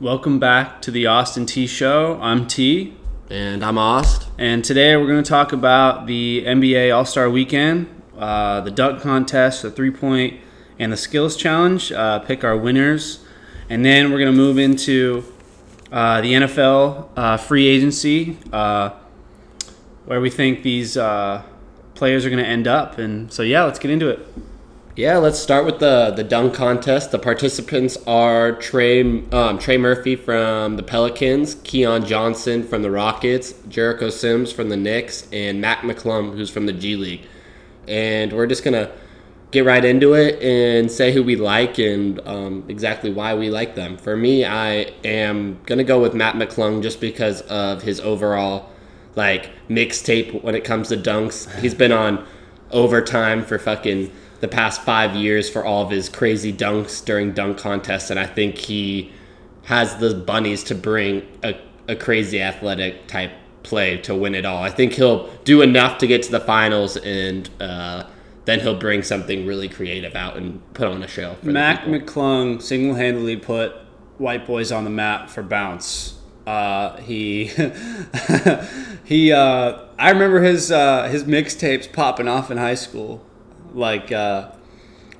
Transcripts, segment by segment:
Welcome back to the Austin T Show. I'm T, And I'm Aust. and today we're going to talk about the NBA All Star Weekend, uh, the dunk contest, the three point, and the skills challenge. Uh, pick our winners, and then we're going to move into uh, the NFL uh, free agency, uh, where we think these uh, players are going to end up. And so, yeah, let's get into it. Yeah, let's start with the the dunk contest. The participants are Trey um, Trey Murphy from the Pelicans, Keon Johnson from the Rockets, Jericho Sims from the Knicks, and Mac McClung, who's from the G League. And we're just gonna get right into it and say who we like and um, exactly why we like them. For me, I am gonna go with Mac McClung just because of his overall like mixtape when it comes to dunks. He's been on overtime for fucking the past five years for all of his crazy dunks during dunk contests, and I think he has the bunnies to bring a, a crazy athletic type play to win it all. I think he'll do enough to get to the finals, and uh, then he'll bring something really creative out and put on a show. Mac. McClung single handedly put white boys on the map for bounce. Uh, he he uh, I remember his uh, his mixtapes popping off in high school. Like uh,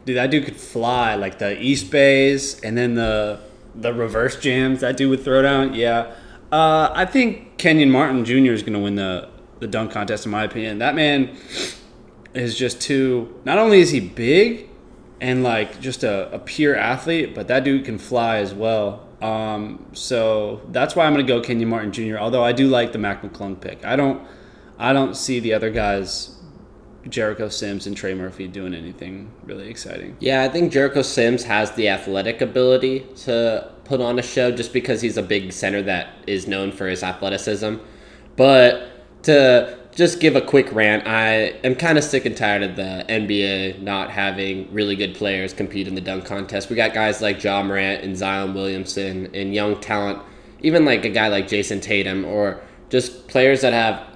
dude, that dude could fly. Like the East Bays and then the the reverse jams that dude would throw down. Yeah. Uh, I think Kenyon Martin Jr. is going to win the the dunk contest in my opinion. That man is just too. Not only is he big and like just a, a pure athlete, but that dude can fly as well. Um, so that's why I'm gonna go Kenyon Martin Jr. Although I do like the Mac McClung pick. I don't, I don't see the other guys, Jericho Sims and Trey Murphy, doing anything really exciting. Yeah, I think Jericho Sims has the athletic ability to put on a show just because he's a big center that is known for his athleticism. But to just give a quick rant, I am kind of sick and tired of the NBA not having really good players compete in the dunk contest. We got guys like Ja Morant and Zion Williamson and young talent, even like a guy like Jayson Tatum or just players that have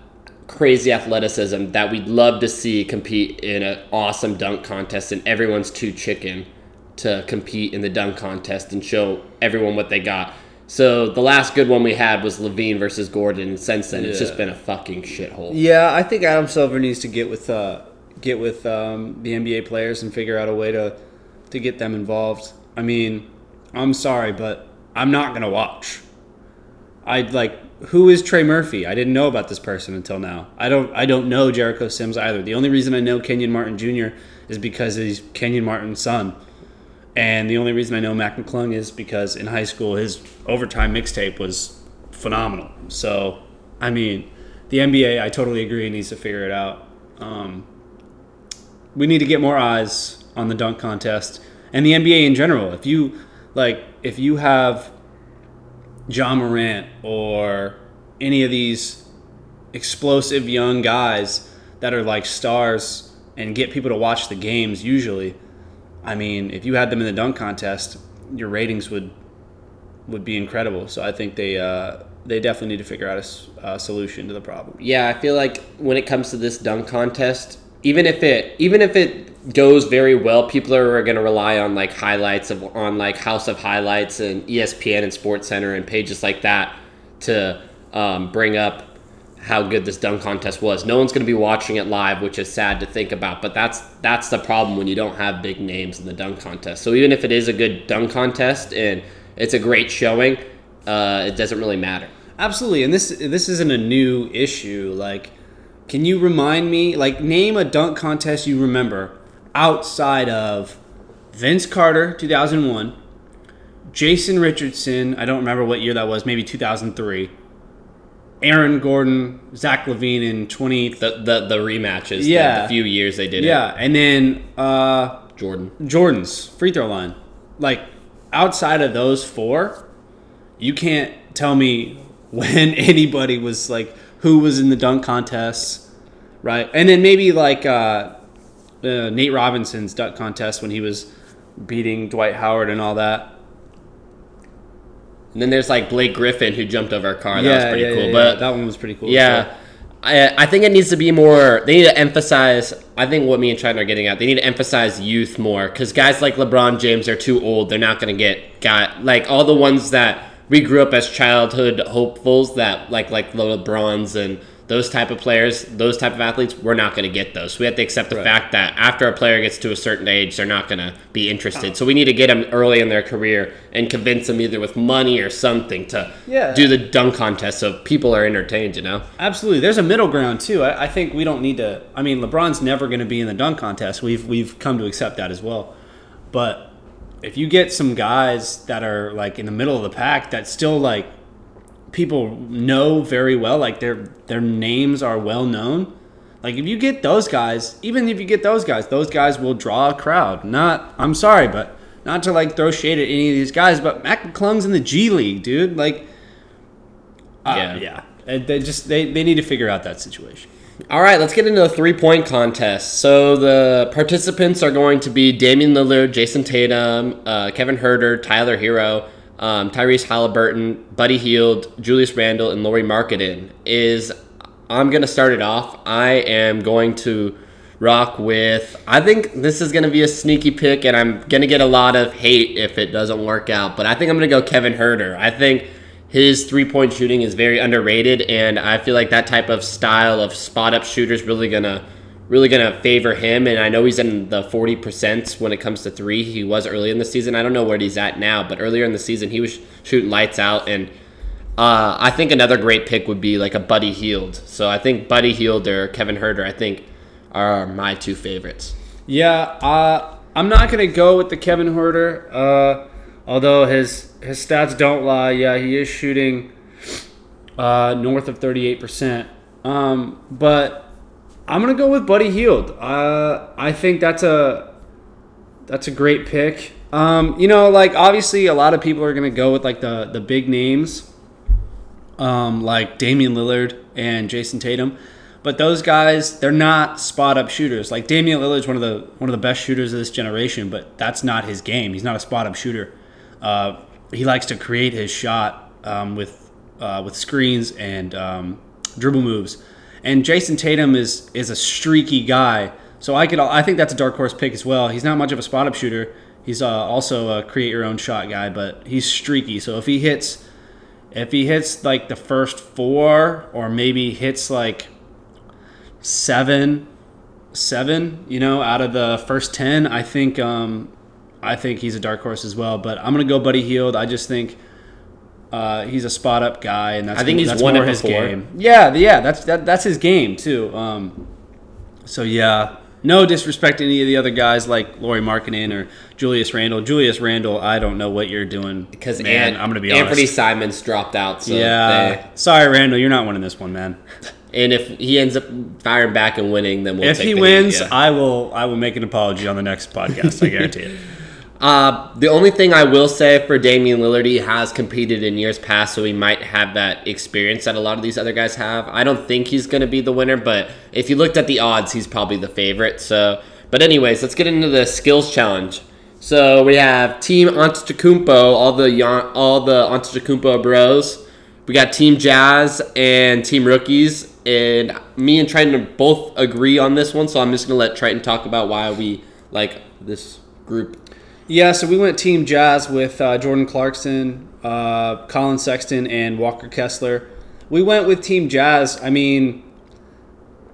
crazy athleticism that we'd love to see compete in an awesome dunk contest and everyone's too chicken to compete in the dunk contest and show everyone what they got. So the last good one we had was LaVine versus Gordon and since then it's just been a fucking shithole. Yeah, I think Adam Silver needs to get with uh, get with um, the NBA players and figure out a way to to get them involved. I mean, I'm sorry, but I'm not gonna watch. I'd like who is Trey Murphy? I didn't know about this person until now. I don't I don't know Jericho Sims either. The only reason I know Kenyon Martin Jr. is because he's Kenyon Martin's son. And the only reason I know Mac McClung is because in high school his overtime mixtape was phenomenal. So, I mean, the NBA, I totally agree, needs to figure it out. Um, we need to get more eyes on the dunk contest and the NBA in general. If you like, if you have Ja Morant or any of these explosive young guys that are like stars and get people to watch the games, usually, I mean, if you had them in the dunk contest, your ratings would would be incredible. So I think they uh, they definitely need to figure out a solution to the problem. Yeah, I feel like when it comes to this dunk contest, even if it even if it goes very well, people are going to rely on like highlights of on like House of Highlights and ESPN and Sports Center and pages like that to um, bring up how good this dunk contest was. No one's going to be watching it live, which is sad to think about. But that's that's the problem when you don't have big names in the dunk contest. So even if it is a good dunk contest and it's a great showing, uh, it doesn't really matter. Absolutely, and this this isn't a new issue. Like, can you remind me? Like, name a dunk contest you remember outside of Vince Carter, two thousand one, Jason Richardson. I don't remember what year that was. Maybe two thousand three. Aaron Gordon, Zach LaVine in twenty. The the, the rematches, Yeah. the, few years they did it. Yeah, and then uh, Jordan. Jordan's free throw line. Like outside of those four, you can't tell me when anybody was like who was in the dunk contests, right? And then maybe like uh, uh, Nate Robinson's duck contest when he was beating Dwight Howard and all that. And then there's like Blake Griffin who jumped over a car. That was pretty yeah, cool. yeah, but yeah. that one was pretty cool. yeah, I, I think it needs to be more. They need to emphasize. I think what me and China are getting at. They need to emphasize youth more because guys like LeBron James are too old. They're not going to get got like all the ones that we grew up as childhood hopefuls that like like the LeBrons and those type of players, those type of athletes, we're not going to get those. So we have to accept the Right. fact that after a player gets to a certain age, they're not going to be interested. Oh. So we need to get them early in their career and convince them either with money or something to Yeah. do the dunk contest so people are entertained. You know. Absolutely. There's a middle ground too. I, I think we don't need to. I mean, LeBron's never going to be in the dunk contest. We've we've come to accept that as well. But if you get some guys that are like in the middle of the pack that still like people know very well, like their their names are well known. Like if you get those guys, even if you get those guys, those guys will draw a crowd. Not, I'm sorry, but not to like throw shade at any of these guys, but Mac McClung's in the G League, dude. Like, uh, Yeah. yeah, And They just they, they need to figure out that situation. All right, let's get into the three point contest. So the participants are going to be Damian Lillard, Jayson Tatum, uh, Kevin Huerter, Tyler Herro, um, Tyrese Halliburton, Buddy Hield, Julius Randle, and Lauri Markkanen. Is I'm gonna start it off. I am going to rock with. I think this is gonna be a sneaky pick, and I'm gonna get a lot of hate if it doesn't work out. But I think I'm gonna go Kevin Huerter. I think his three point shooting is very underrated, and I feel like that type of style of spot up shooter is really gonna really gonna favor him. And I know he's in the forty percent when it comes to three. He was early in the season. I don't know where he's at now, but earlier in the season he was shooting lights out. And uh, I think another great pick would be like a Buddy Hield. So I think Buddy Hield or Kevin Huerter, I think, are my two favorites. Yeah, uh, I'm not gonna go with the Kevin Huerter. Uh, although his his stats don't lie. Yeah, he is shooting uh, north of 38 percent. Um, but I'm gonna go with Buddy Hield. Uh, I think that's a that's a great pick. Um, you know, like obviously a lot of people are gonna go with like the the big names, um, like Damian Lillard and Jayson Tatum. But those guys, they're not spot up shooters. Like Damian Lillard's one of the one of the best shooters of this generation, but that's not his game. He's not a spot up shooter. Uh, he likes to create his shot um, with uh, with screens and um, dribble moves. And Jayson Tatum is is a streaky guy, so I could I think that's a dark horse pick as well. He's not much of a spot up shooter. He's uh, also a create your own shot guy, but he's streaky. So if he hits if he hits like the first four or maybe hits like seven seven you know out of the first 10 i think um i think he's a dark horse as well but i'm gonna go Buddy Hield i just think uh, he's a spot up guy, and that's I think he's that's won it his before. game. Yeah, yeah, that's that, that's his game too. Um, so yeah, no disrespect to any of the other guys like Lauri Markkanen or Julius Randle. Julius Randle, I don't know what you're doing Because man. An- I'm gonna be Anthony honest. Simons dropped out. So yeah, they- sorry, Randle, you're not winning this one, man. and if he ends up firing back and winning, then we'll if take he wins, yeah. I will I will make an apology on the next podcast. I guarantee it. Uh, the only thing I will say for Damian Lillard, he has competed in years past, so he might have that experience that a lot of these other guys have. I don't think he's going to be the winner, but if you looked at the odds, he's probably the favorite. So, but anyways, let's get into the skills challenge. So we have Team Antetokounmpo, all the all the Antetokounmpo bros. We got Team Jazz and Team Rookies, and me and Triton both agree on this one. So I'm just gonna let Triton talk about why we like this group Yeah, so we went Team Jazz with uh, Jordan Clarkson, uh, Collin Sexton, and Walker Kessler. We went with Team Jazz. I mean,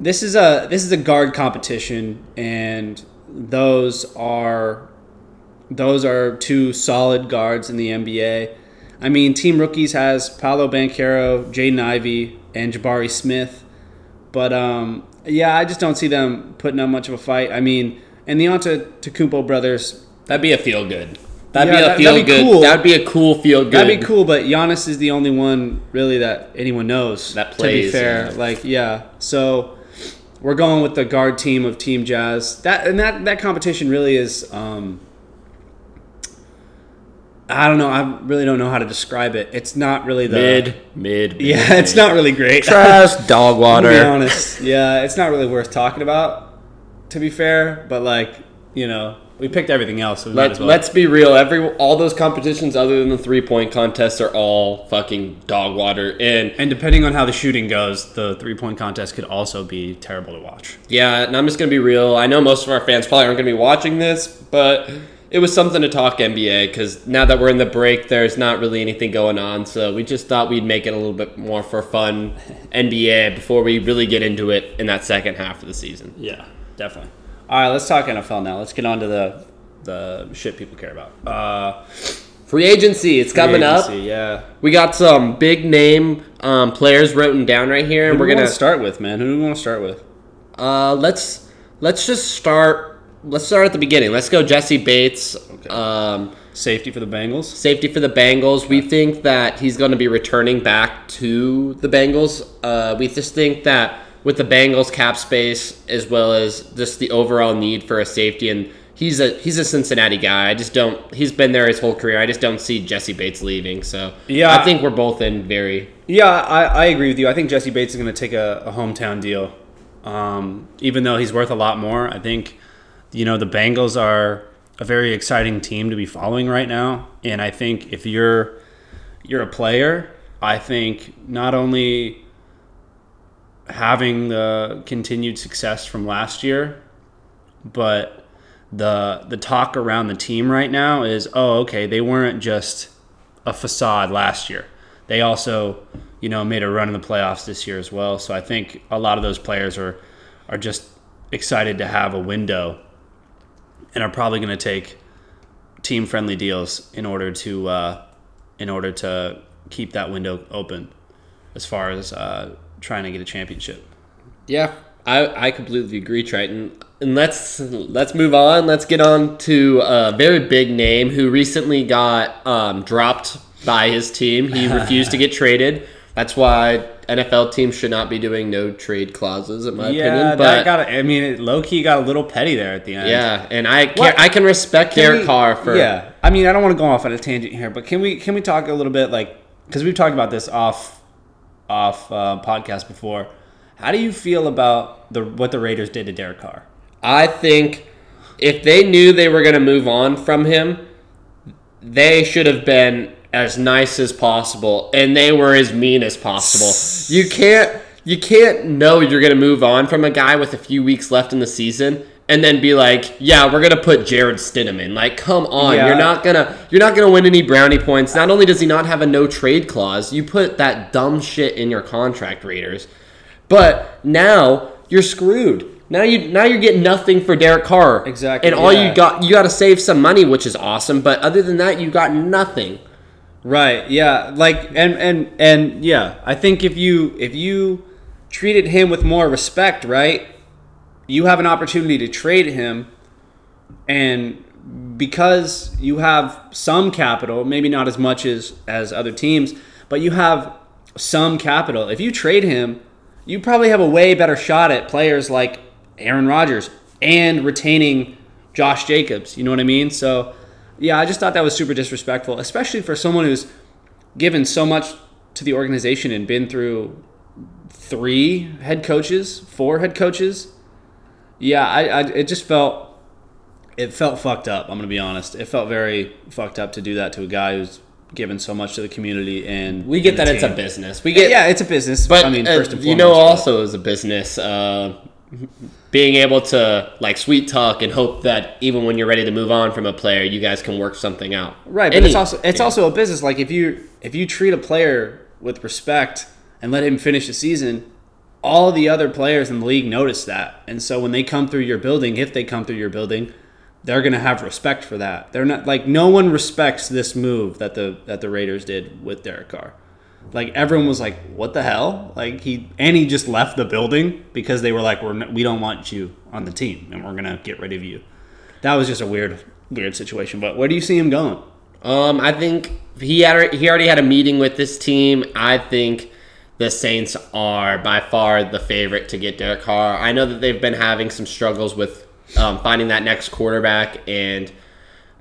this is a this is a guard competition, and those are those are two solid guards in the NBA. I mean, Team Rookies has Paolo Banchero, Jaden Ivey, and Jabari Smith. But um, yeah, I just don't see them putting up much of a fight. I mean, and the Antetokounmpo brothers, That'd be a feel good. That'd Yeah, be a that- feel that'd be good. cool. That'd be a cool feel good. That'd be cool, but Giannis is the only one really that anyone knows. That To plays, be fair, yeah. like yeah. So we're going with the guard team of Team Jazz. That and that that competition really is. Um, I don't know. I really don't know how to describe it. It's not really the Mid, mid. Yeah, it's not really great. trash dog water. To be honest, yeah, it's not really worth talking about. To be fair, but like you know, we picked everything else. So we Let, as well. Let's be real. Every all those competitions other than the three point contests are all fucking dog water. And And depending on how the shooting goes, the three point contest could also be terrible to watch. yeah, and I'm just gonna be real. I know most of our fans probably aren't gonna be watching this, but it was something to talk NBA because now that we're in the break, there's not really anything going on. So we just thought we'd make it a little bit more for fun NBA before we really get into it in that second half of the season. Yeah, definitely. All right, let's talk NFL now. Let's get on to the the shit people care about. Uh, Free agency, it's coming up. Yeah. We got some big name um, players written down right here, and Who we're gonna start with, man? Who do we want to start with? Uh, let's let's just start. Let's start at the beginning. Let's go Jesse Bates. Okay. Um, Safety for the Bengals. safety for the Bengals. We think that he's going to be returning back to the Bengals. Uh, we just think that with the Bengals cap space as well as just the overall need for a safety, and he's a he's a Cincinnati guy. I just don't. He's been there his whole career. I just don't see Jesse Bates leaving. So Yeah. I think we're both in very Yeah, I, I agree with you. I think Jesse Bates is going to take a, a hometown deal. Um, even though he's worth a lot more, I think, you know, the Bengals are a very exciting team to be following right now. And I think if you're you're a player, I think not only having the continued success from last year, but the the talk around the team right now is, oh, okay, they weren't just a facade last year. They also, you know, made a run in the playoffs this year as well. So I think a lot of those players are are just excited to have a window and are probably going to take team friendly deals in order to uh, in order to keep that window open as far as uh, trying to get a championship. Yeah, I, I completely agree, Triton. And let's let's move on. Let's get on to a very big name who recently got um, dropped by his team. He refused to get traded. That's why NFL teams should not be doing no trade clauses, in my yeah, opinion. that But got. I mean, low key got a little petty there at the end. yeah, and I can, What? I can respect Can Derek Carr for yeah. I mean, I don't want to go off on a tangent here, but can we can we talk a little bit like because we've talked about this off off uh, podcast before. How do you feel about the what the Raiders did to Derek Carr? I think if they knew they were going to move on from him, they should have been as nice as possible and they were as mean as possible. You can't you can't know you're going to move on from a guy with a few weeks left in the season and then be like, "Yeah, we're going to put Jarrett Stidham in." Like, come on. Yeah. You're not going to you're not to win any brownie points. Not only does he not have a no trade clause, you put that dumb shit in your contract, Raiders. But now you're screwed. Now you now you're getting nothing for Derek Carr. Exactly, And all yeah. you got you got to save some money, which is awesome. But other than that, you got nothing. Right. Yeah. Like and and and yeah. I think if you if you treated him with more respect, right, you have an opportunity to trade him, and because you have some capital, maybe not as much as as other teams, but you have some capital. If you trade him, you probably have a way better shot at players like Aaron Rodgers and retaining Josh Jacobs. You know what I mean? So, yeah, I just thought that was super disrespectful, especially for someone who's given so much to the organization and been through three head coaches, four head coaches. Yeah, I, I it just felt it felt fucked up. I'm gonna be honest. It felt very fucked up to do that to a guy who's given so much to the community and We get and that the it's a business. We get yeah, it's a business. But I mean, uh, first and foremost, you know, also as a business, uh, being able to like sweet talk and hope that even when you're ready to move on from a player, you guys can work something out. Right, but Any- it's also it's yeah. also a business. Like if you if you treat a player with respect and let him finish the season, all the other players in the league notice that, and so when they come through your building, if they come through your building, they're gonna have respect for that. They're not like no one respects this move that the that the Raiders did with Derek Carr. Like everyone was like, "What the hell?" Like he and he just left the building because they were like, "We're we don't want you on the team, and we're gonna get rid of you." That was just a weird weird situation. But where do you see him going? Um, I think he had he already had a meeting with this team. I think the Saints are by far the favorite to get Derek Carr. I know that they've been having some struggles with um, finding that next quarterback, and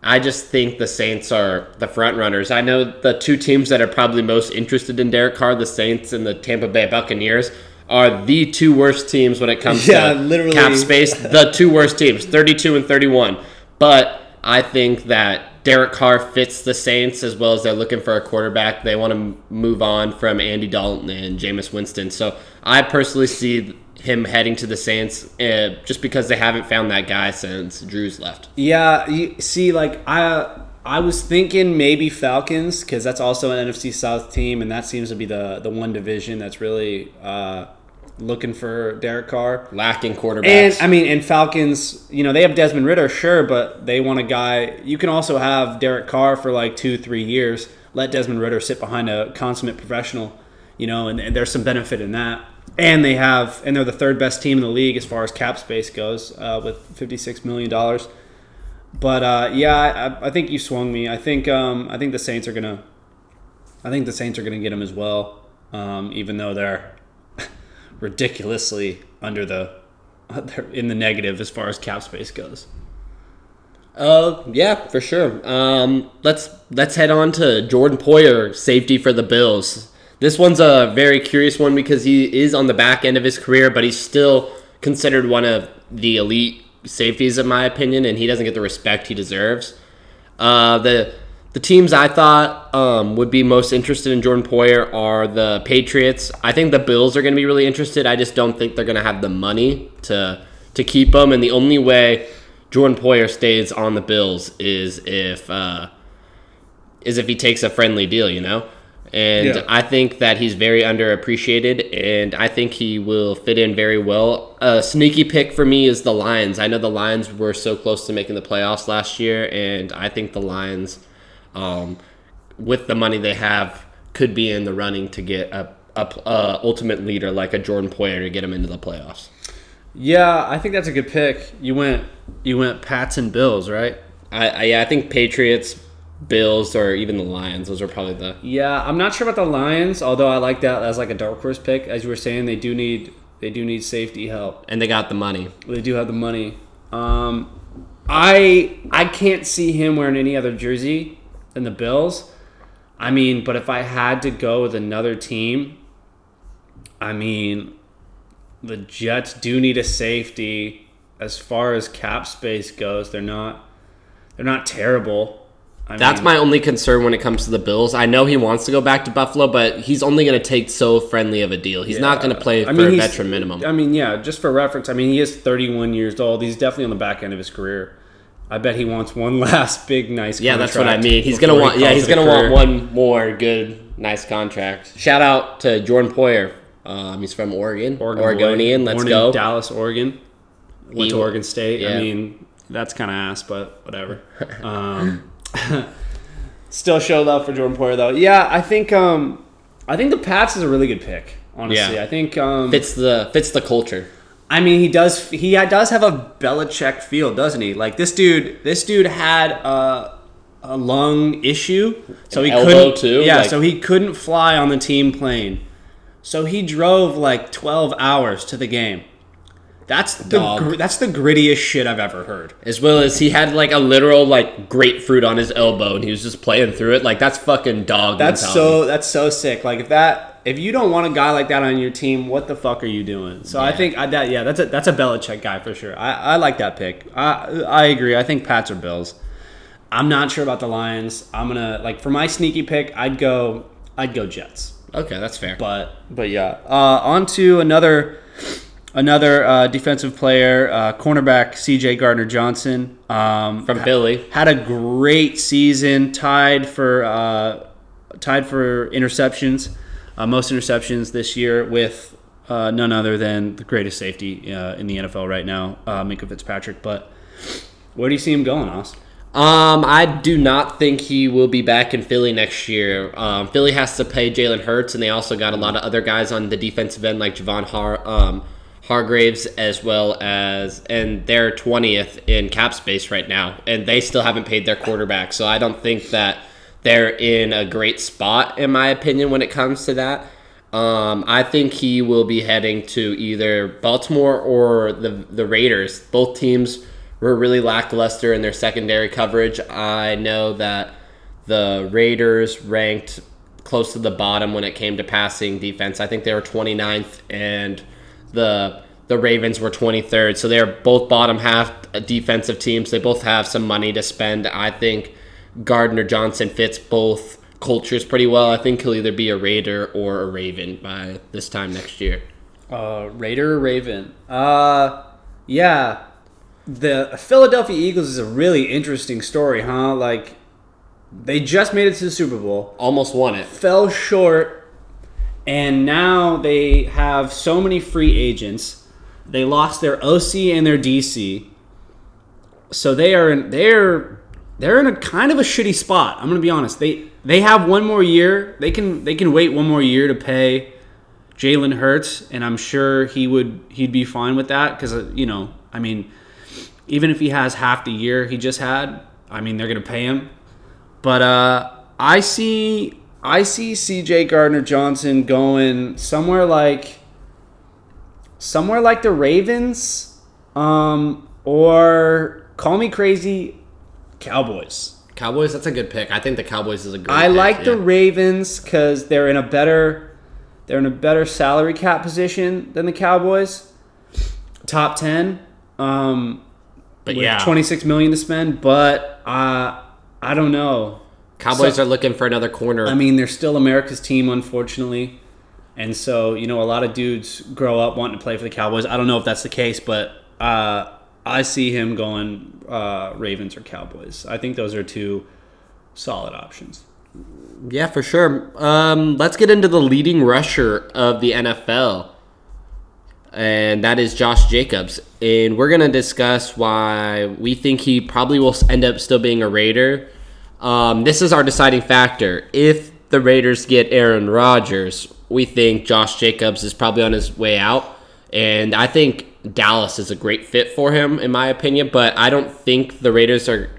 I just think the Saints are the front runners. I know the two teams that are probably most interested in Derek Carr, the Saints and the Tampa Bay Buccaneers, are the two worst teams when it comes Yeah, to literally. cap space. The two worst teams, 32 and 31. But I think that Derek Carr fits the Saints as well as they're looking for a quarterback. They want to move on from Andy Dalton and Jameis Winston. So I personally see him heading to the Saints, uh, just because they haven't found that guy since Drew's left. Yeah, you see, like I I was thinking maybe Falcons because that's also an NFC South team, and that seems to be the the one division that's really uh, looking for Derek Carr. Lacking quarterbacks. And I mean, and Falcons, you know, they have Desmond Ridder, sure, but they want a guy. You can also have Derek Carr for like two, three years. Let Desmond Ridder sit behind a consummate professional, you know, and, and there's some benefit in that. And they have, and they're the third best team in the league as far as cap space goes, uh, with fifty-six million dollars. But uh, yeah, I, I think you swung me. I think um, I think the Saints are gonna, I think the Saints are gonna get him as well, um, even though they're ridiculously under the, in the negative as far as cap space goes. Uh, yeah, for sure. Um, let's let's head on to Jordan Poyer, safety for the Bills. This one's a very curious one because he is on the back end of his career, but he's still considered one of the elite safeties, in my opinion, and he doesn't get the respect he deserves. Uh, the the teams I thought um, would be most interested in Jordan Poyer are the Patriots. I think the Bills are going to be really interested. I just don't think they're going to have the money to to keep him, and the only way Jordan Poyer stays on the Bills is if uh, is if he takes a friendly deal, you know. And Yeah. I think that he's very underappreciated, and I think he will fit in very well. A sneaky pick for me is the Lions. I know the Lions were so close to making the playoffs last year, and I think the Lions, um, with the money they have, could be in the running to get a, a, a ultimate leader like a Jordan Poyer to get him into the playoffs. Yeah, I think that's a good pick. You went you went Pats and Bills, right? I, I yeah, I think Patriots, Bills, or even the Lions. Those are probably the Yeah, I'm not sure about the Lions, although I like that as like a dark horse pick. As you were saying, they do need they do need safety help. and they got the money. They do have the money. Um, I I can't see him wearing any other jersey than the Bills. I mean, but if I had to go with another team, I mean, the Jets do need a safety. As far as cap space goes, they're not they're not terrible. I That's mean, my only concern when it comes to the Bills. I know he wants to go back to Buffalo, but he's only going to take so friendly of a deal. He's not going to play I for mean, a veteran minimum. I mean, yeah, just for reference, I mean, he is 31 years old. He's definitely on the back end of his career. I bet he wants one last big, nice. yeah, that's what I mean. He's going to he want. Yeah, he's going to want one more good, nice contract. Shout out to Jordan Poyer. Um, he's from Oregon, Oregon Oregonian. boy, Let's born go. In Dallas, Oregon. Went He- to Oregon State. yeah. I mean, that's kind of ass, but whatever. Um, still show love for Jordan Poyer, though. Yeah, I think um, I think the Pats is a really good pick. Honestly, Yeah. I think um, Fits the fits the culture. I mean, he does. He does have a Belichick feel, doesn't he? Like this dude. This dude had a, a lung issue, so An he elbow, couldn't. too? Yeah, Like- so he couldn't fly on the team plane. So he drove like twelve hours to the game. That's the Dog. gr- that's the grittiest shit I've ever heard. As well as he had like a literal like grapefruit on his elbow, and he was just playing through it. Like that's fucking dog. That's mentality. so that's so sick. Like if that if you don't want a guy like that on your team, what the fuck are you doing? So I think I, that yeah, that's a that's a Belichick guy for sure. I, I like that pick. I I agree. I think Pats or Bills. I'm not sure about the Lions. I'm gonna like for my sneaky pick. I'd go I'd go Jets. Okay, that's fair. But but yeah. Uh, on to another another uh, defensive player, uh, cornerback C.J. Gardner Johnson. Um, From Philly. had a great season, tied for uh, tied for interceptions, uh, most interceptions this year with uh, none other than the greatest safety uh, in the NFL right now, uh, Minkah Fitzpatrick. But where do you see him going, Austin? Um, I do not think he will be back in Philly next year. Um, Philly has to pay Jalen Hurts, and they also got a lot of other guys on the defensive end, like Javon Har, um, Hargraves, as well as, and they're 20th in cap space right now, and they still haven't paid their quarterback. So I don't think that they're in a great spot, in my opinion, when it comes to that. Um, I think he will be heading to either Baltimore or the the Raiders. Both teams were really lackluster in their secondary coverage. I know that the Raiders ranked close to the bottom when it came to passing defense. I think they were 29th and the the Ravens were 23rd. So they're both bottom half defensive teams. They both have some money to spend. I think Gardner Johnson fits both cultures pretty well. I think he'll either be a Raider or a Raven by this time next year. Uh, Raider or Raven? Uh, yeah. The Philadelphia Eagles is a really interesting story, huh? Like, they just made it to the Super Bowl, Almost won it. fell short, and now they have so many free agents. They lost their OC and their DC, so they are they're they're in a kind of a shitty spot. I'm gonna be honest. They they have one more year. They can they can wait one more year to pay Jalen Hurts, and I'm sure he would he'd be fine with that because you know I mean even if he has half the year he just had, I mean they're gonna pay him. But uh, I see I see C.J. Gardner Johnson going somewhere like somewhere like the Ravens, um, or call me crazy, Cowboys. Cowboys, that's a good pick. I think the Cowboys is a great I pick, like the. Ravens because they're in a better they're in a better salary cap position than the Cowboys. Top ten, um, But yeah, twenty six million to spend. But uh, I don't know. Cowboys so- are looking for another corner. I mean, they're still America's team, unfortunately. And so, you know, a lot of dudes grow up wanting to play for the Cowboys. I don't know if that's the case, but uh, I see him going uh, Ravens or Cowboys. I think those are two solid options. Yeah, for sure. Um, let's get into the leading rusher of the NFL, and that is Josh Jacobs. And we're gonna discuss why we think he probably will end up still being a Raider. Um, this is our deciding factor. If the Raiders get Aaron Rodgers, we think Josh Jacobs is probably on his way out, and I think Dallas is a great fit for him, in my opinion. But I don't think the Raiders are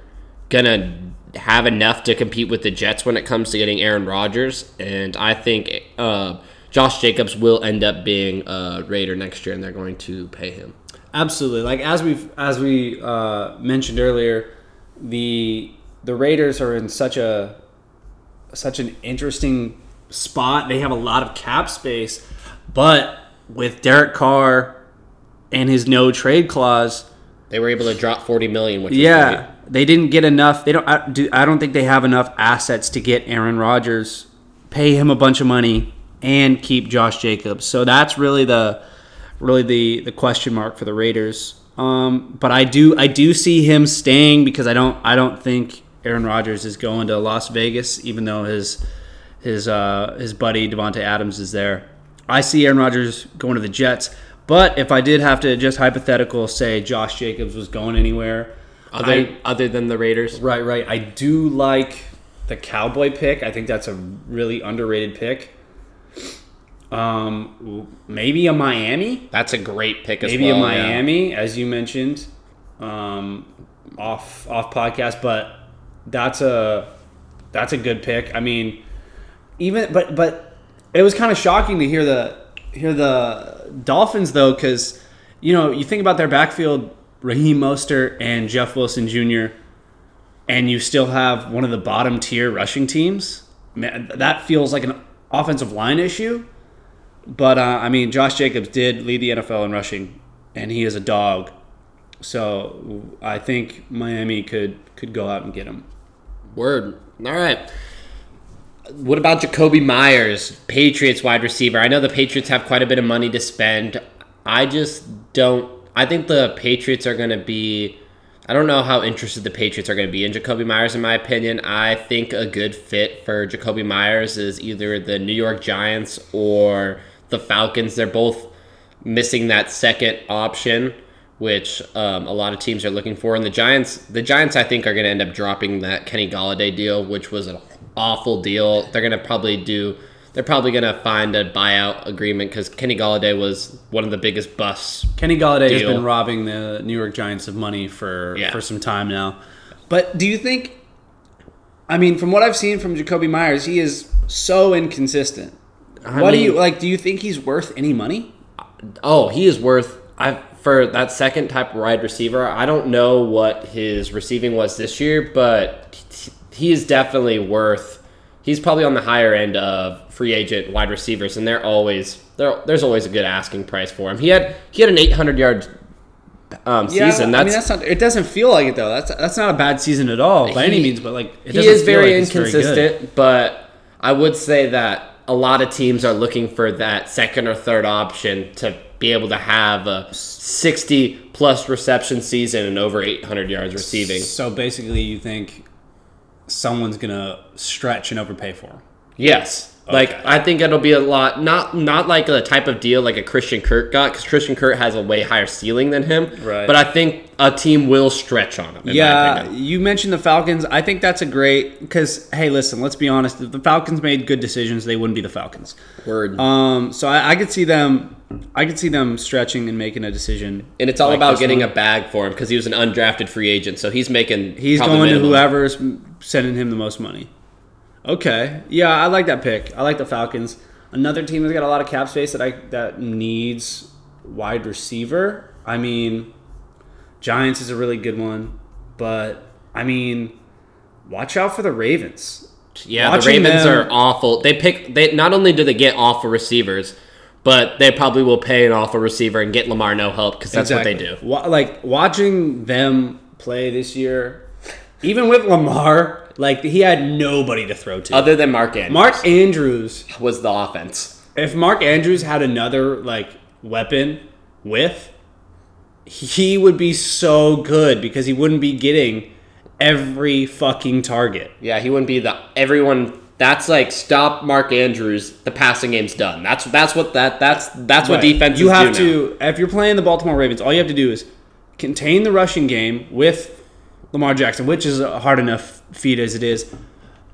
gonna have enough to compete with the Jets when it comes to getting Aaron Rodgers, and I think uh, Josh Jacobs will end up being a Raider next year, and they're going to pay him. Absolutely. Like as we as we uh, mentioned earlier, the the Raiders are in such a such an interesting spot. They have a lot of cap space, but with Derek Carr and his no trade clause, They were able to drop forty million, which yeah, great. they didn't get enough. They don't. I, do, I don't think they have enough assets to get Aaron Rodgers, pay him a bunch of money, and keep Josh Jacobs. So that's really the really the the question mark for the Raiders. Um, but I do I do see him staying because I don't I don't think Aaron Rodgers is going to Las Vegas, even though his his uh, his buddy Davante Adams is there. I see Aaron Rodgers going to the Jets. But if I did have to just hypothetical say Josh Jacobs was going anywhere, Other I- other than the Raiders, Right, right. I do like the cowboy pick. I think that's a really underrated pick. Um, maybe a Miami. that's a great pick as Maybe well. a yeah. Miami, as you mentioned, um, off off podcast. But that's a that's a good pick. I mean, even but but it was kind of shocking to hear the hear the Dolphins though, because you know you think about their backfield, Raheem Mostert and Jeff Wilson Jr. And you still have one of the bottom tier rushing teams. Man, that feels like an offensive line issue. But uh, I mean, Josh Jacobs did lead the NFL in rushing, and he is a dog. So I think Miami could could go out and get him. Word. All right. What about Jakobi Meyers, Patriots wide receiver? I know the Patriots have quite a bit of money to spend. I just don't. I think the Patriots are going to be. I don't know how interested the Patriots are going to be in Jakobi Meyers, in my opinion. I think a good fit for Jakobi Meyers is either the New York Giants or the Falcons. They're both missing that second option, which um, a lot of teams are looking for. And the Giants, the Giants, I think, are going to end up dropping that Kenny Golladay deal, which was an awful deal. They're going to probably do. They're probably going to find a buyout agreement because Kenny Golladay was one of the biggest busts. Kenny Golladay has been robbing the New York Giants of money for Yeah. for some time now. But do you think? I mean, from what I've seen from Jakobi Meyers, he is so inconsistent. I what do you like? Do you think he's worth any money? Oh, he is worth. I for that second type of wide receiver. I don't know what his receiving was this year, but he is definitely worth. He's probably on the higher end of free agent wide receivers, and they're always there. There's always a good asking price for him. He had he had an 800 yard um, season. I That's, mean, that's not. It doesn't feel like it though. That's that's not a bad season at all by any means. But like, it he is very like it's very inconsistent, but I would say that a lot of teams are looking for that second or third option to be able to have a 60 plus reception season and over 800 yards receiving. So basically, you think someone's gonna stretch and overpay for. Yes. Like Okay. I think it'll be a lot not not like a type of deal like a Christian Kirk got because Christian Kirk has a way higher ceiling than him. Right. But I think a team will stretch on him. In Yeah, you mentioned the Falcons. I think that's a great because hey, listen, let's be honest. If the Falcons made good decisions, they wouldn't be the Falcons. Word. Um, so I, I could see them. I could see them stretching and making a decision. and it's all like about getting one. a bag for him because he was an undrafted free agent, so he's making He's going to whoever's sending him the most money. Okay, yeah, I like that pick. I like the Falcons. Another team that's got a lot of cap space that I that needs wide receiver. I mean, Giants is a really good one, but I mean, watch out for the Ravens. Yeah, the Ravens them- are awful. They pick they not only do they get awful receivers, but they probably will pay an awful receiver and get Lamar no help because that's what they do. Like watching them play this year, even with Lamar, like he had nobody to throw to. Other than Mark Andrews, Mark Andrews was the offense. if Mark Andrews had another like weapon with, he would be so good because he wouldn't be getting every fucking target. Yeah, he wouldn't be the everyone. That's like stop Mark Andrews. The passing game's done. That's that's what that that's that's what defense. you have do now. to if you're playing the Baltimore Ravens, all you have to do is contain the rushing game with Lamar Jackson, which is a hard enough feat as it is.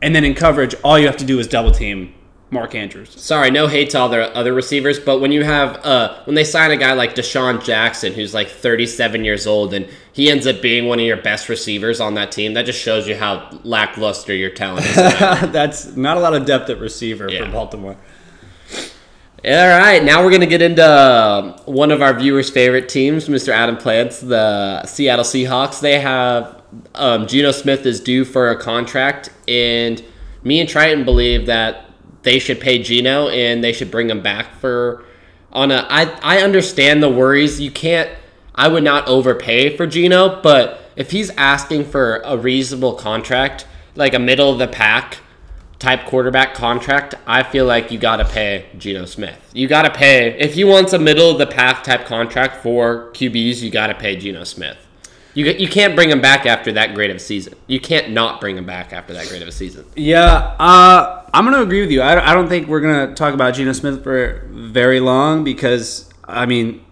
And then in coverage, all you have to do is double team Mark Andrews. Sorry, no hate to all their other receivers, but when you have uh when they sign a guy like DeSean Jackson who's like 37 years old and he ends up being one of your best receivers on that team, that just shows you how lackluster your talent is. That's not a lot of depth at receiver Yeah. for Baltimore. All right, now we're gonna get into um, one of our viewers' favorite teams, Mr. Adam Plants, the Seattle Seahawks. They have um, Geno Smith is due for a contract, and me and Triton believe that they should pay Geno and they should bring him back for on a. I I understand the worries. You can't. I would not overpay for Geno, but if he's asking for a reasonable contract, like a middle of the pack type quarterback contract, I feel like you got to pay Geno Smith. You got to pay if he wants a middle of the pack type contract for QBs. You got to pay Geno Smith. You you can't bring him back after that great of a season. You can't not bring him back after that great of a season. Yeah, uh, I'm going to agree with you. I, I don't think we're going to talk about Geno Smith for very long because, I mean,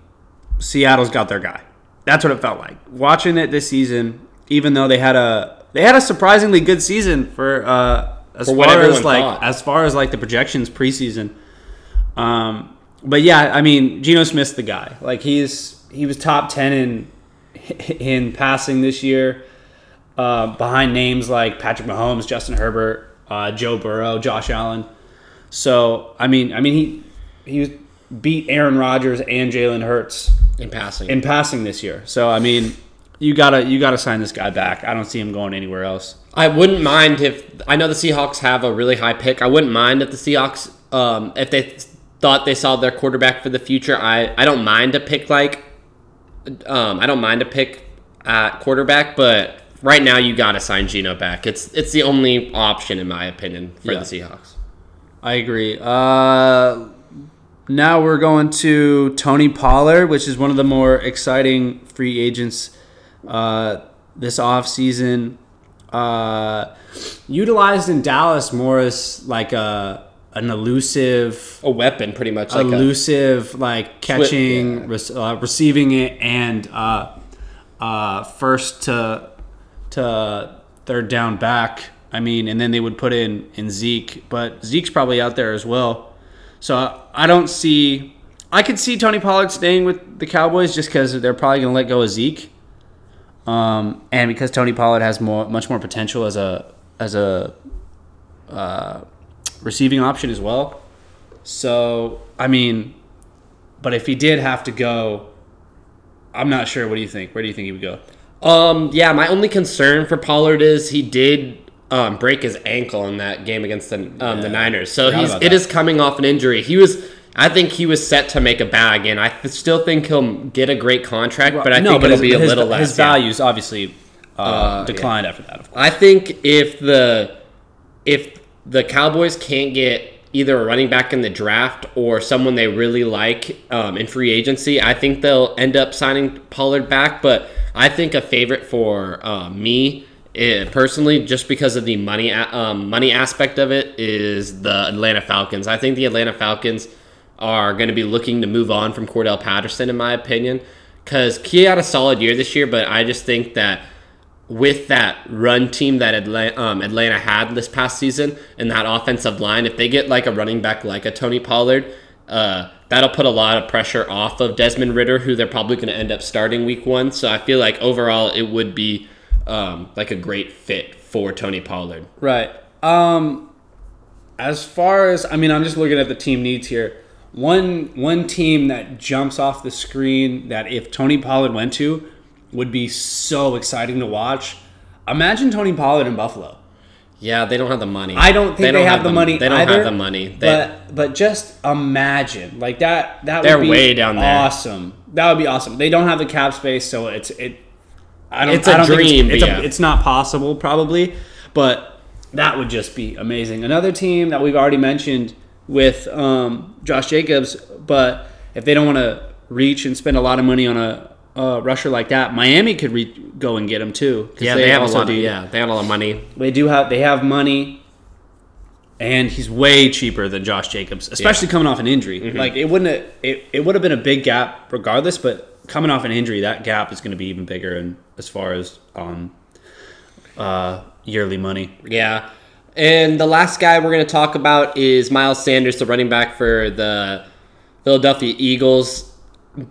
Seattle's got their guy. That's what it felt like. Watching it this season, even though they had a they had a surprisingly good season for uh, as For far as like thought. as far as like the projections preseason. Um, but yeah, I mean, Geno Smith's the guy. Like he's he was top ten in in passing this year, uh, behind names like Patrick Mahomes, Justin Herbert, uh, Joe Burrow, Josh Allen. So I mean, I mean he he beat Aaron Rodgers and Jalen Hurts In passing, in passing this year. So I mean, you gotta you gotta sign this guy back. I don't see him going anywhere else. I wouldn't mind if I know the Seahawks have a really high pick. I wouldn't mind if the Seahawks, um, if they thought they saw their quarterback for the future. I I don't mind a pick like, um, I don't mind a pick at quarterback, but right now you got to sign Geno back. It's it's the only option in my opinion for Yeah. the Seahawks. I agree. Uh, now we're going to Tony Pollard, which is one of the more exciting free agents uh, this offseason. Uh, utilized in Dallas more as like a an elusive, A weapon, pretty much like a, elusive like catching, yeah. rec- uh, receiving it, and uh, uh, first to to third down back. I mean, and then they would put in in Zeke, but Zeke's probably out there as well. So I don't see. I could see Tony Pollard staying with the Cowboys just because they're probably going to let go of Zeke, um, and because Tony Pollard has more, much more potential as a as a uh, receiving option as well. So I mean, but if he did have to go, I'm not sure. What do you think? Where do you think he would go? Um, yeah, my only concern for Pollard is he did um, break his ankle in that game against the um, the Niners, so he's it is coming off an injury. He was, I think he was set to make a bag, and I still think he'll get a great contract, but I think it'll his, be a his- little less. His yeah. values obviously uh, Uh, declined after that. Of course. I think if the if the Cowboys can't get either a running back in the draft or someone they really like um, in free agency, I think they'll end up signing Pollard back. But I think a favorite for uh, me eh, personally, just because of the money um, money aspect of it, is the Atlanta Falcons. I think the Atlanta Falcons are going to be looking to move on from Cordarrelle Patterson, in my opinion, because he had a solid year this year, but I just think that with that run team that Atlanta, um, Atlanta had this past season and that offensive line, if they get like a running back like a Tony Pollard, uh, that'll put a lot of pressure off of Desmond Ridder, who they're probably going to end up starting week one. So I feel like overall it would be um, like a great fit for Tony Pollard. Right. Um, as far as I mean, I'm just looking at the team needs here. One one team that jumps off the screen that if Tony Pollard went to would be so exciting to watch. Imagine Tony Pollard in Buffalo. Yeah, they don't have the money. I don't think they, don't have, the money. They don't either, have the money. They, but but just imagine like that. That They're would be way down there. Awesome. That would be awesome. They don't have the cap space, so it's it. I don't. It's a I don't dream, It's, it's, but a, it's not possible, probably, but that would just be amazing. Another team that we've already mentioned with um, Josh Jacobs, but if they don't want to reach and spend a lot of money on a, a rusher like that, Miami could re- go and get him too. yeah, they, have a lot. Of, yeah, they have a lot of money. they do have they have money and he's way cheaper than Josh Jacobs, especially Yeah. coming off an injury. Mm-hmm. Like it wouldn't have, it, it would have been a big gap regardless, but coming off an injury, that gap is going to be even bigger and as far as um uh yearly money. Yeah. And the last guy we're going to talk about is Miles Sanders, the running back for the Philadelphia Eagles.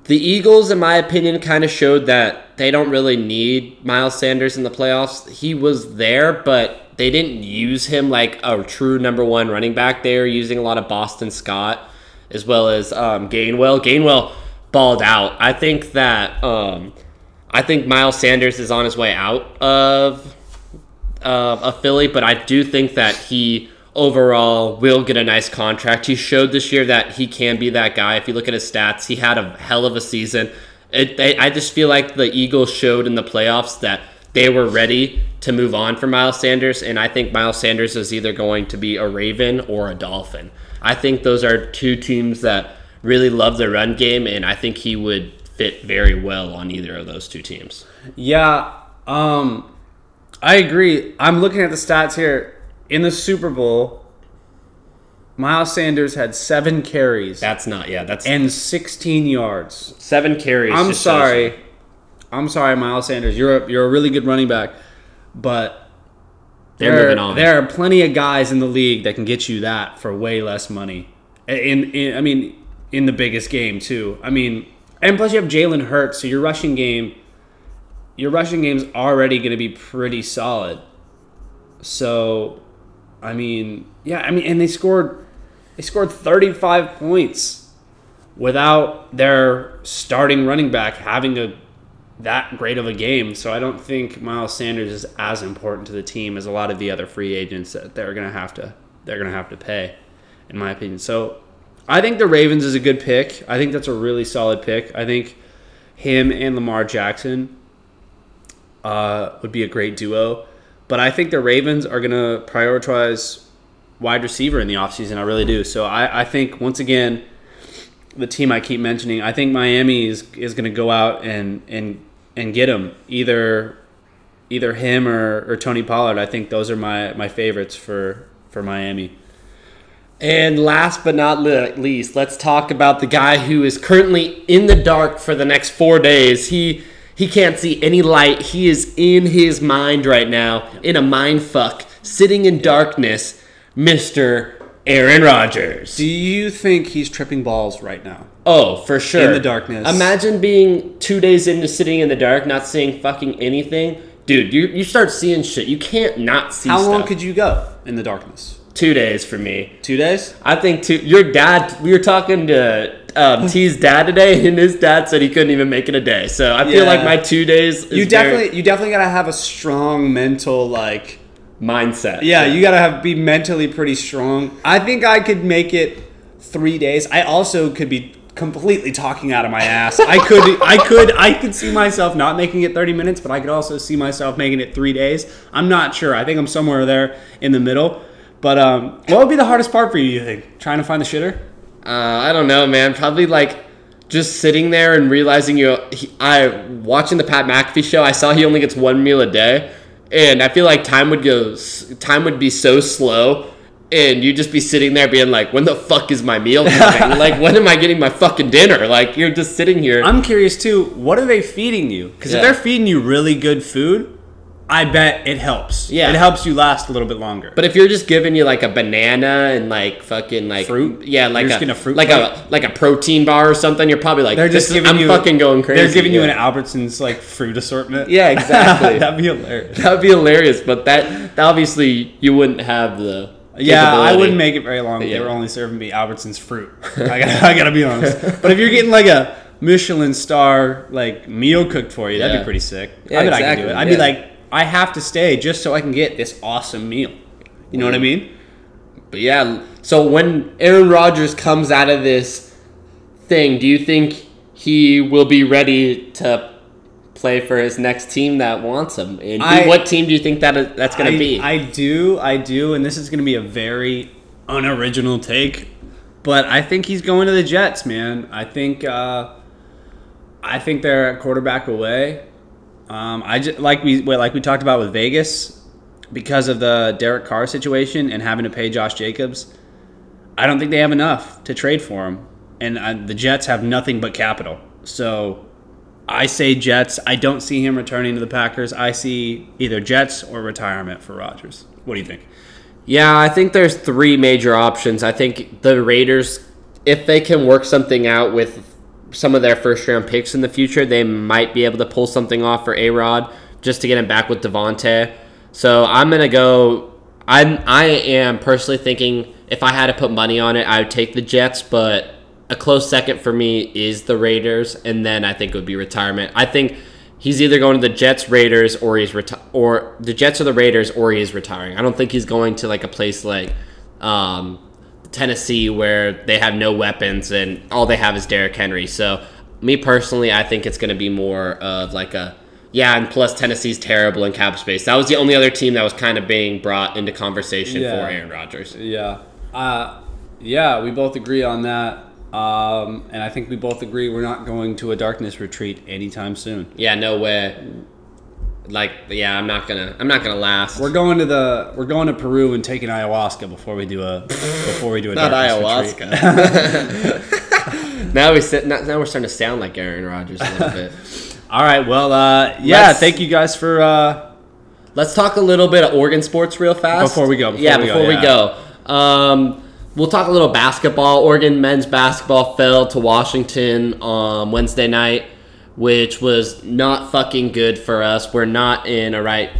The Eagles, in my opinion, kind of showed that they don't really need Miles Sanders in the playoffs. He was there, but they didn't use him like a true number one running back. They were using a lot of Boston Scott as well as um, Gainwell. Gainwell balled out. I think that um, I think Miles Sanders is on his way out of uh, Philly, but I do think that he overall will get a nice contract. He showed this year that he can be that guy. If you look at his stats, he had a hell of a season. It, I just feel like the Eagles showed in the playoffs that they were ready to move on for Miles Sanders, and I think Miles Sanders is either going to be a Raven or a Dolphin. I think those are two teams that really love the run game, and I think he would fit very well on either of those two teams. Yeah, um I agree. I'm looking at the stats here. In the Super Bowl, Miles Sanders had 7 carries That's not, yeah, that's and 16 yards. seven carries. I'm just shows you. sorry. I'm sorry, Miles Sanders. You're a, you're a really good running back, but They're there, moving on. there are plenty of guys in the league that can get you that for way less money. In, in I mean, in the biggest game too. I mean, and plus you have Jalen Hurts, so your rushing game, your rushing game's already going to be pretty solid. So, I mean, yeah, I mean, and they scored, they scored 35 points without their starting running back having a that great of a game. So I don't think Miles Sanders is as important to the team as a lot of the other free agents that they're gonna have to they're gonna have to pay, in my opinion. So I think the Ravens is a good pick. I think that's a really solid pick. I think him and Lamar Jackson uh, would be a great duo. But I think the Ravens are gonna prioritize wide receiver in the offseason. I really do. So I, I think once again the team I keep mentioning, I think Miami is is going to go out and and and get him either either him or, or Tony Pollard. I think those are my my favorites for for Miami. And last but not least, let's talk about the guy who is currently in the dark for the next four days. He he can't see any light. He is in his mind right now, in a mind fuck, sitting in darkness. Mister Aaron Rodgers. Do you think he's tripping balls right now? Oh, for sure. In the darkness. Imagine being two days into sitting in the dark, not seeing fucking anything. Dude, you, you start seeing shit. You can't not see How stuff. long could you go in the darkness? Two days for me. Two days? I think two. Your dad. We were talking to um, T's dad today, and his dad said he couldn't even make it a day. So I feel Yeah. like my two days. Is You very definitely you definitely got to have a strong mental like mindset. Yeah, you gotta have be mentally pretty strong. I think I could make it three days. I also could be completely talking out of my ass. I could, I could, I could see myself not making it thirty minutes, but I could also see myself making it three days. I'm not sure. I think I'm somewhere there in the middle. But um, what would be the hardest part for you? You think trying to find the shitter? Uh, I don't know, man. Probably like just sitting there and realizing you. He, I watching the Pat McAfee show. I saw he only gets one meal a day, and I feel like time would go. Time would be so slow, and you'd just be sitting there being like, "When the fuck is my meal coming? like, when am I getting my fucking dinner?" Like, you're just sitting here. I'm curious too. What are they feeding you? Because Yeah. if they're feeding you really good food, I bet it helps. Yeah. it helps you last a little bit longer. But if you're just giving you like a banana and like fucking like Fruit? yeah, like You're a, a fruit like plate? a like a protein bar or something, you're probably like, they're just giving I'm you. fucking going crazy. They're giving you an Albertsons like fruit assortment. Yeah, exactly. That'd be hilarious. That would be hilarious, but that, obviously you wouldn't have the Yeah, I wouldn't make it very long. if They were only serving me Albertsons fruit. I gotta, I gotta be honest. But if you're getting like a Michelin star like meal cooked for you, that'd be pretty sick. Yeah, I bet I could exactly, do it. I'd yeah. be like, I have to stay just so I can get this awesome meal. You know what I mean? But yeah, so when Aaron Rodgers comes out of this thing, do you think he will be ready to play for his next team that wants him? And I- what team do you think that that's going to be? I do, I do, and this is going to be a very unoriginal take, but I think he's going to the Jets, man. I think, uh, I think they're a quarterback away. Um, I just like we like we talked about with Vegas because of the Derek Carr situation and having to pay Josh Jacobs. I don't think they have enough to trade for him, and uh, the Jets have nothing but capital. So I say Jets. I don't see him returning to the Packers. I see either Jets or retirement for Rodgers. What do you think? Yeah, I think there's three major options. I think the Raiders, if they can work something out with some of their first round picks in the future, they might be able to pull something off for A Rod just to get him back with Davante. So I'm gonna go. I'm I am personally thinking if I had to put money on it, I would take the Jets, but a close second for me is the Raiders, and then I think it would be retirement. I think he's either going to the Jets, Raiders, or he's reti- or the Jets or the Raiders, or he is retiring. I don't think he's going to like a place like um, Tennessee where they have no weapons and all they have is Derrick Henry. So me personally, I think it's going to be more of like a yeah, and plus Tennessee's terrible in cap space. That was the only other team that was kind of being brought into conversation Yeah. for Aaron Rodgers. Yeah, uh, yeah, we both agree on that, um, and I think we both agree we're not going to a darkness retreat anytime soon. Yeah, no way. Like, yeah, I'm not gonna, I'm not gonna last. We're going to the we're going to Peru and taking ayahuasca before we do a before we do a not ayahuasca. now we sit, now, we're starting to sound like Aaron Rodgers a little bit. All right, well, uh, yeah, Let's- thank you guys for. Uh, Let's talk a little bit of Oregon sports real fast. Before we go, before yeah, we go, before we yeah. go. Um, we'll talk a little basketball. Oregon men's basketball fell to Washington on Wednesday night, which was not fucking good for us. We're not in a right.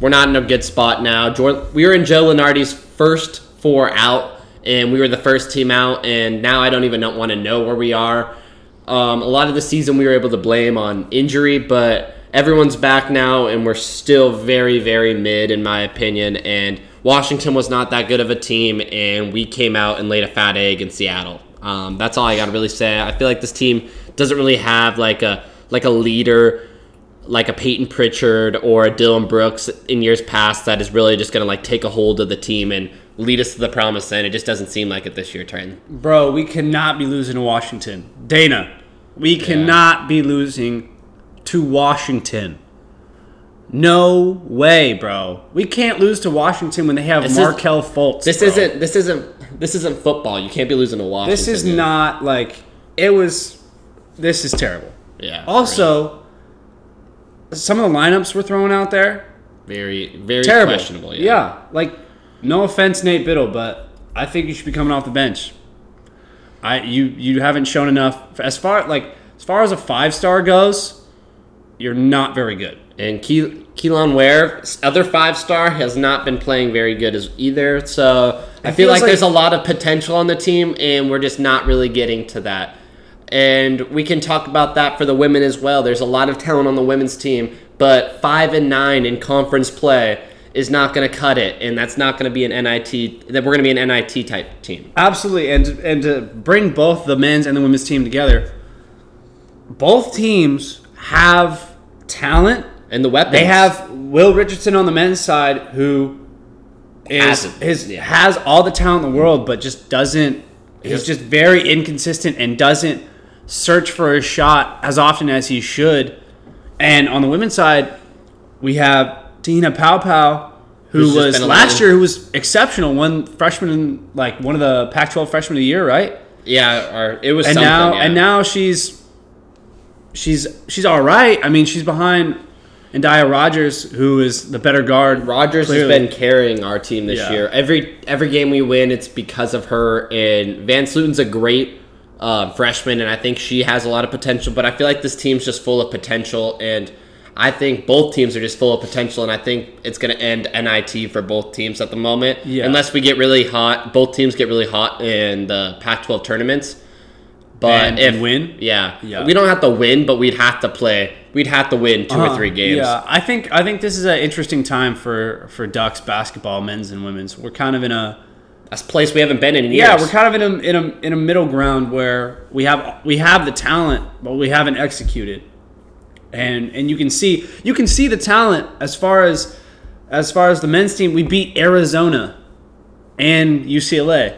We're not in a good spot now. We were in Joe Lunardi's first four out, and we were the first team out. And now I don't even want to know where we are. Um, a lot of the season we were able to blame on injury, but everyone's back now, and we're still very, very mid, in my opinion. And Washington was not that good of a team, and we came out and laid a fat egg in Seattle. Um, that's all I got to really say. I feel like this team doesn't really have like a like a leader, like a Payton Pritchard or a Dillon Brooks in years past that is really just gonna like take a hold of the team and lead us to the promised land. It just doesn't seem like it this year, Trent. bro, we cannot be losing to Washington. Dana, we cannot be losing to Washington. No way, bro. We can't lose to Washington when they have This is- Markelle Fultz. This bro. isn't this isn't this isn't football. You can't be losing to Washington. This is dude. not like it was. This is terrible. Yeah. Also, some of the lineups we're throwing out there very very terrible. questionable. Yeah. yeah, like no offense, Nate Bittle, but I think you should be coming off the bench. I you you haven't shown enough as far like as far as a five star goes. You're not very good. And Ke- Kel'el Ware, other five star, has not been playing very good as either. So I feel like, like- there's a lot of potential on the team, and we're just not really getting to that. And we can talk about that for the women as well. There's a lot of talent on the women's team, but five and nine in conference play is not going to cut it, and that's not going to be an NIT. That we're going to be an NIT type team. Absolutely, and and to bring both the men's and the women's team together, both teams have talent. And the weapons They have Will Richardson on the men's side, who is his Yeah. has all the talent in the world, but just doesn't. He's just very inconsistent and doesn't search for a shot as often as he should. And on the women's side, we have Te-Hina Paopao, who Who's was last little- year, who was exceptional, one freshman, like one of the Pac-12 freshmen of the year, right? Yeah, or it was and now yeah. and now she's she's she's all right. I mean, she's behind Endyia Rogers, who is the better guard. Rogers clearly. has been carrying our team this Yeah. year. Every every game we win, it's because of her. And VanSlooten's a great uh, freshman, and I think she has a lot of potential. But I feel like this team's just full of potential, and I think both teams are just full of potential. And I think it's going to end NIT for both teams at the moment, Yeah. unless we get really hot. Both teams get really hot in the Pac-12 tournaments. But And- if and win? yeah, Yeah. we don't have to win, but we'd have to play. We'd have to win 2 Uh-huh. or three games. Yeah, I think I think this is an interesting time for for Ducks basketball, men's and women's. We're kind of in a That's a place we haven't been in years. yeah, we're kind of in a in a in a middle ground where we have we have the talent, but we haven't executed. And and you can see you can see the talent as far as as far as the men's team. We beat Arizona and UCLA.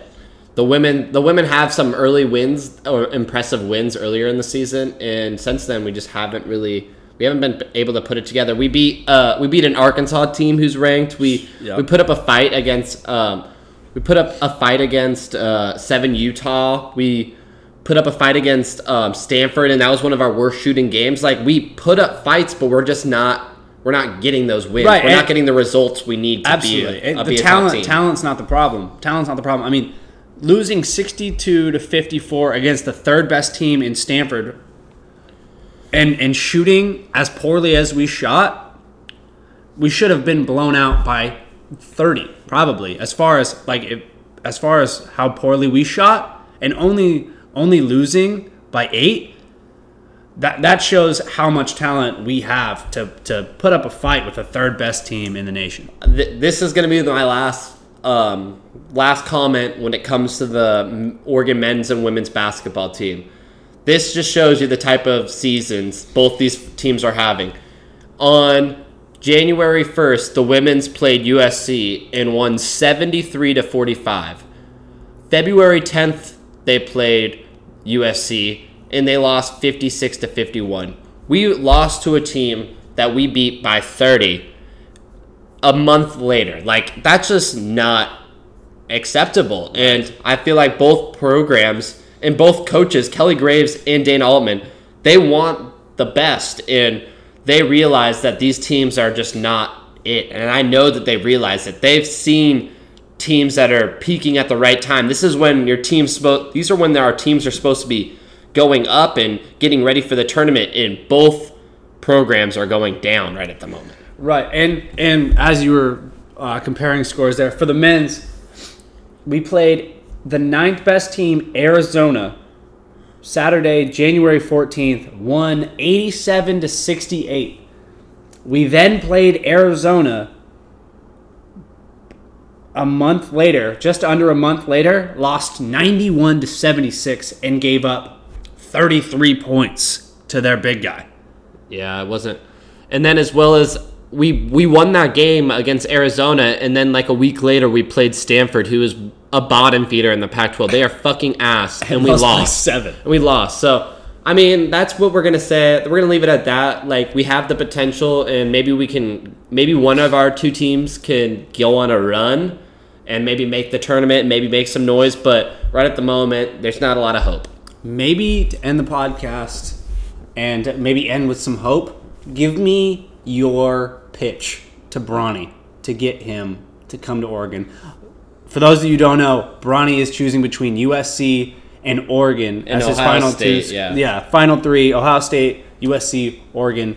the women the women have some early wins or impressive wins earlier in the season and since then we just haven't really we haven't been able to put it together we beat uh we beat an arkansas team who's ranked we Yeah. we put up a fight against um we put up a fight against uh seven utah we put up a fight against um, stanford and that was one of our worst shooting games like we put up fights but we're just not we're not getting those wins Right, we're not getting the results we need to Absolutely. be a, the be talent talent's not the problem. Talent's not the problem. I mean, losing 62 to 54 against the third best team in Stanford and and shooting as poorly as we shot, we should have been blown out by 30 probably. As far as like if, as far as how poorly we shot and only only losing by 8 that that shows how much talent we have to to put up a fight with the third best team in the nation. This is going to be my last um, last comment when it comes to the Oregon men's and women's basketball team. This just shows you the type of seasons both these teams are having. On January 1st, the women's played USC and won 73 to 45. February 10th, they played USC and they lost 56 to 51. We lost to a team that we beat by 30 a month later. Like that's just not acceptable. And I feel like both programs and both coaches, Kelly Graves and Dana Altman, they want the best and they realize that these teams are just not it. And I know that they realize it. They've seen teams that are peaking at the right time. This is when your team's supposed these are when our teams are supposed to be going up and getting ready for the tournament and both programs are going down right at the moment. Right, and and as you were uh, comparing scores there for the men's, we played the ninth best team, Arizona, Saturday, January fourteenth, won eighty-seven to sixty-eight. We then played Arizona a month later, just under a month later, lost ninety-one to seventy-six and gave up thirty-three points to their big guy. Yeah, it wasn't. And then as well as we we won that game against Arizona, and then like a week later we played Stanford, who is a bottom feeder in the Pac-12. They are fucking ass, and, we lost lost. seven. And we lost. So I mean, that's what we're gonna say. We're gonna leave it at that. Like we have the potential, and maybe we can. Maybe one of our two teams can go on a run, and maybe make the tournament, maybe make some noise. But right at the moment, there's not a lot of hope. maybe to end the podcast and maybe end with some hope, give me your pitch to Bronny to get him to come to Oregon. For those of you who don't know, Bronny is choosing between USC and Oregon And as his Ohio final State, two. yeah. final three: Ohio State, USC, Oregon.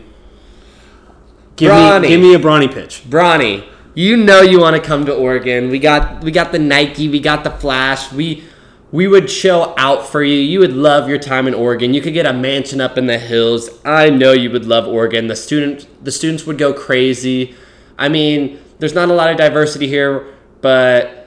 Give Bronny. me, give me a Bronny pitch. Bronny, you know you want to come to Oregon. We got we got the Nike, we got the Flash. We we would chill out for you. You would love your time in Oregon. You could get a mansion up in the hills. I know you would love Oregon. The student the students would go crazy. I mean, there's not a lot of diversity here, but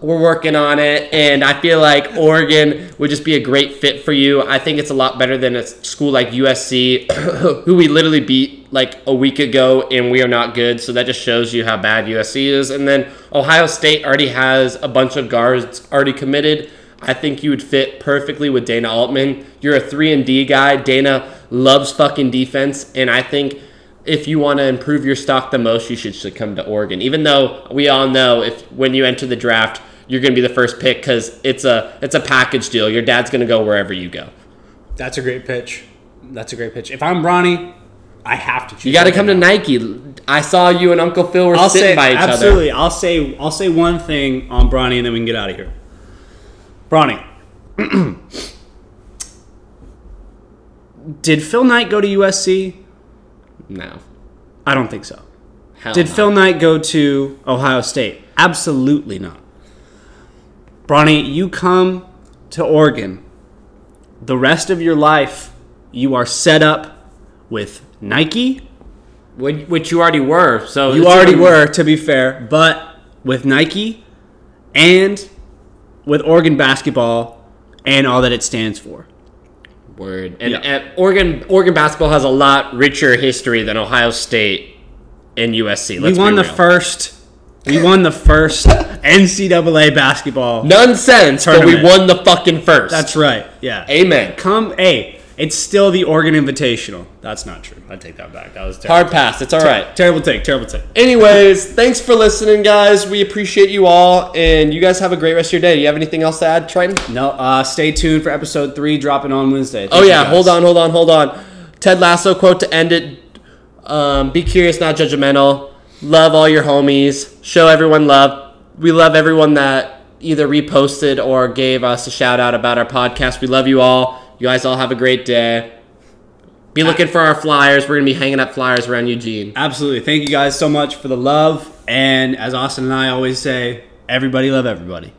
we're working on it and I feel like Oregon would just be a great fit for you. I think it's a lot better than a school like USC who we literally beat like a week ago, and we are not good. So that just shows you how bad USC is. And then Ohio State already has a bunch of guards already committed. I think you would fit perfectly with Dana Altman. You're a three and D guy. Dana loves fucking defense, and I think if you want to improve your stock the most, you should, should come to Oregon. Even though we all know if when you enter the draft, you're going to be the first pick because it's a it's a package deal. Your dad's going to go wherever you go. That's a great pitch. That's a great pitch. If I'm Bronny, I have to choose. You got to come to Nike. I saw you and Uncle Phil were I'll sitting say by each other. absolutely. I'll say I'll say one thing on Bronny, and then we can get out of here. Bronny, did Phil Knight go to USC? No. I don't think so. Hell Did no. Phil Knight go to Ohio State? Absolutely not. Bronny, you come to Oregon. The rest of your life, you are set up with Nike. Which, which you already were. So You already were, to be fair, but with Nike and with Oregon basketball and all that it stands for. Word. And, Yeah. and Oregon Oregon basketball has a lot richer history than Ohio State and USC. Let's we won the first. We won the first NCAA basketball. Nonsense, but we won the fucking first. That's right. Yeah. Amen. Come, hey, it's still the Oregon Invitational. That's not true. I take that back. That was terrible. Hard pass. It's all right. Terrible take. Terrible take. Anyways, thanks for listening, guys. We appreciate you all, and you guys have a great rest of your day. Do you have anything else to add, Triton? No, uh, stay tuned for episode three dropping on Wednesday. Oh Thank you yeah, hold on, hold on, hold on. Ted Lasso quote to end it. Um, be curious, not judgmental. Love all your homies. Show everyone love. We love everyone that either reposted or gave us a shout out about our podcast. We love you all. You guys all have a great day. Be looking for our flyers. We're gonna be hanging up flyers around Eugene. Absolutely. Thank you guys so much for the love. And as Austin and I always say, everybody love everybody.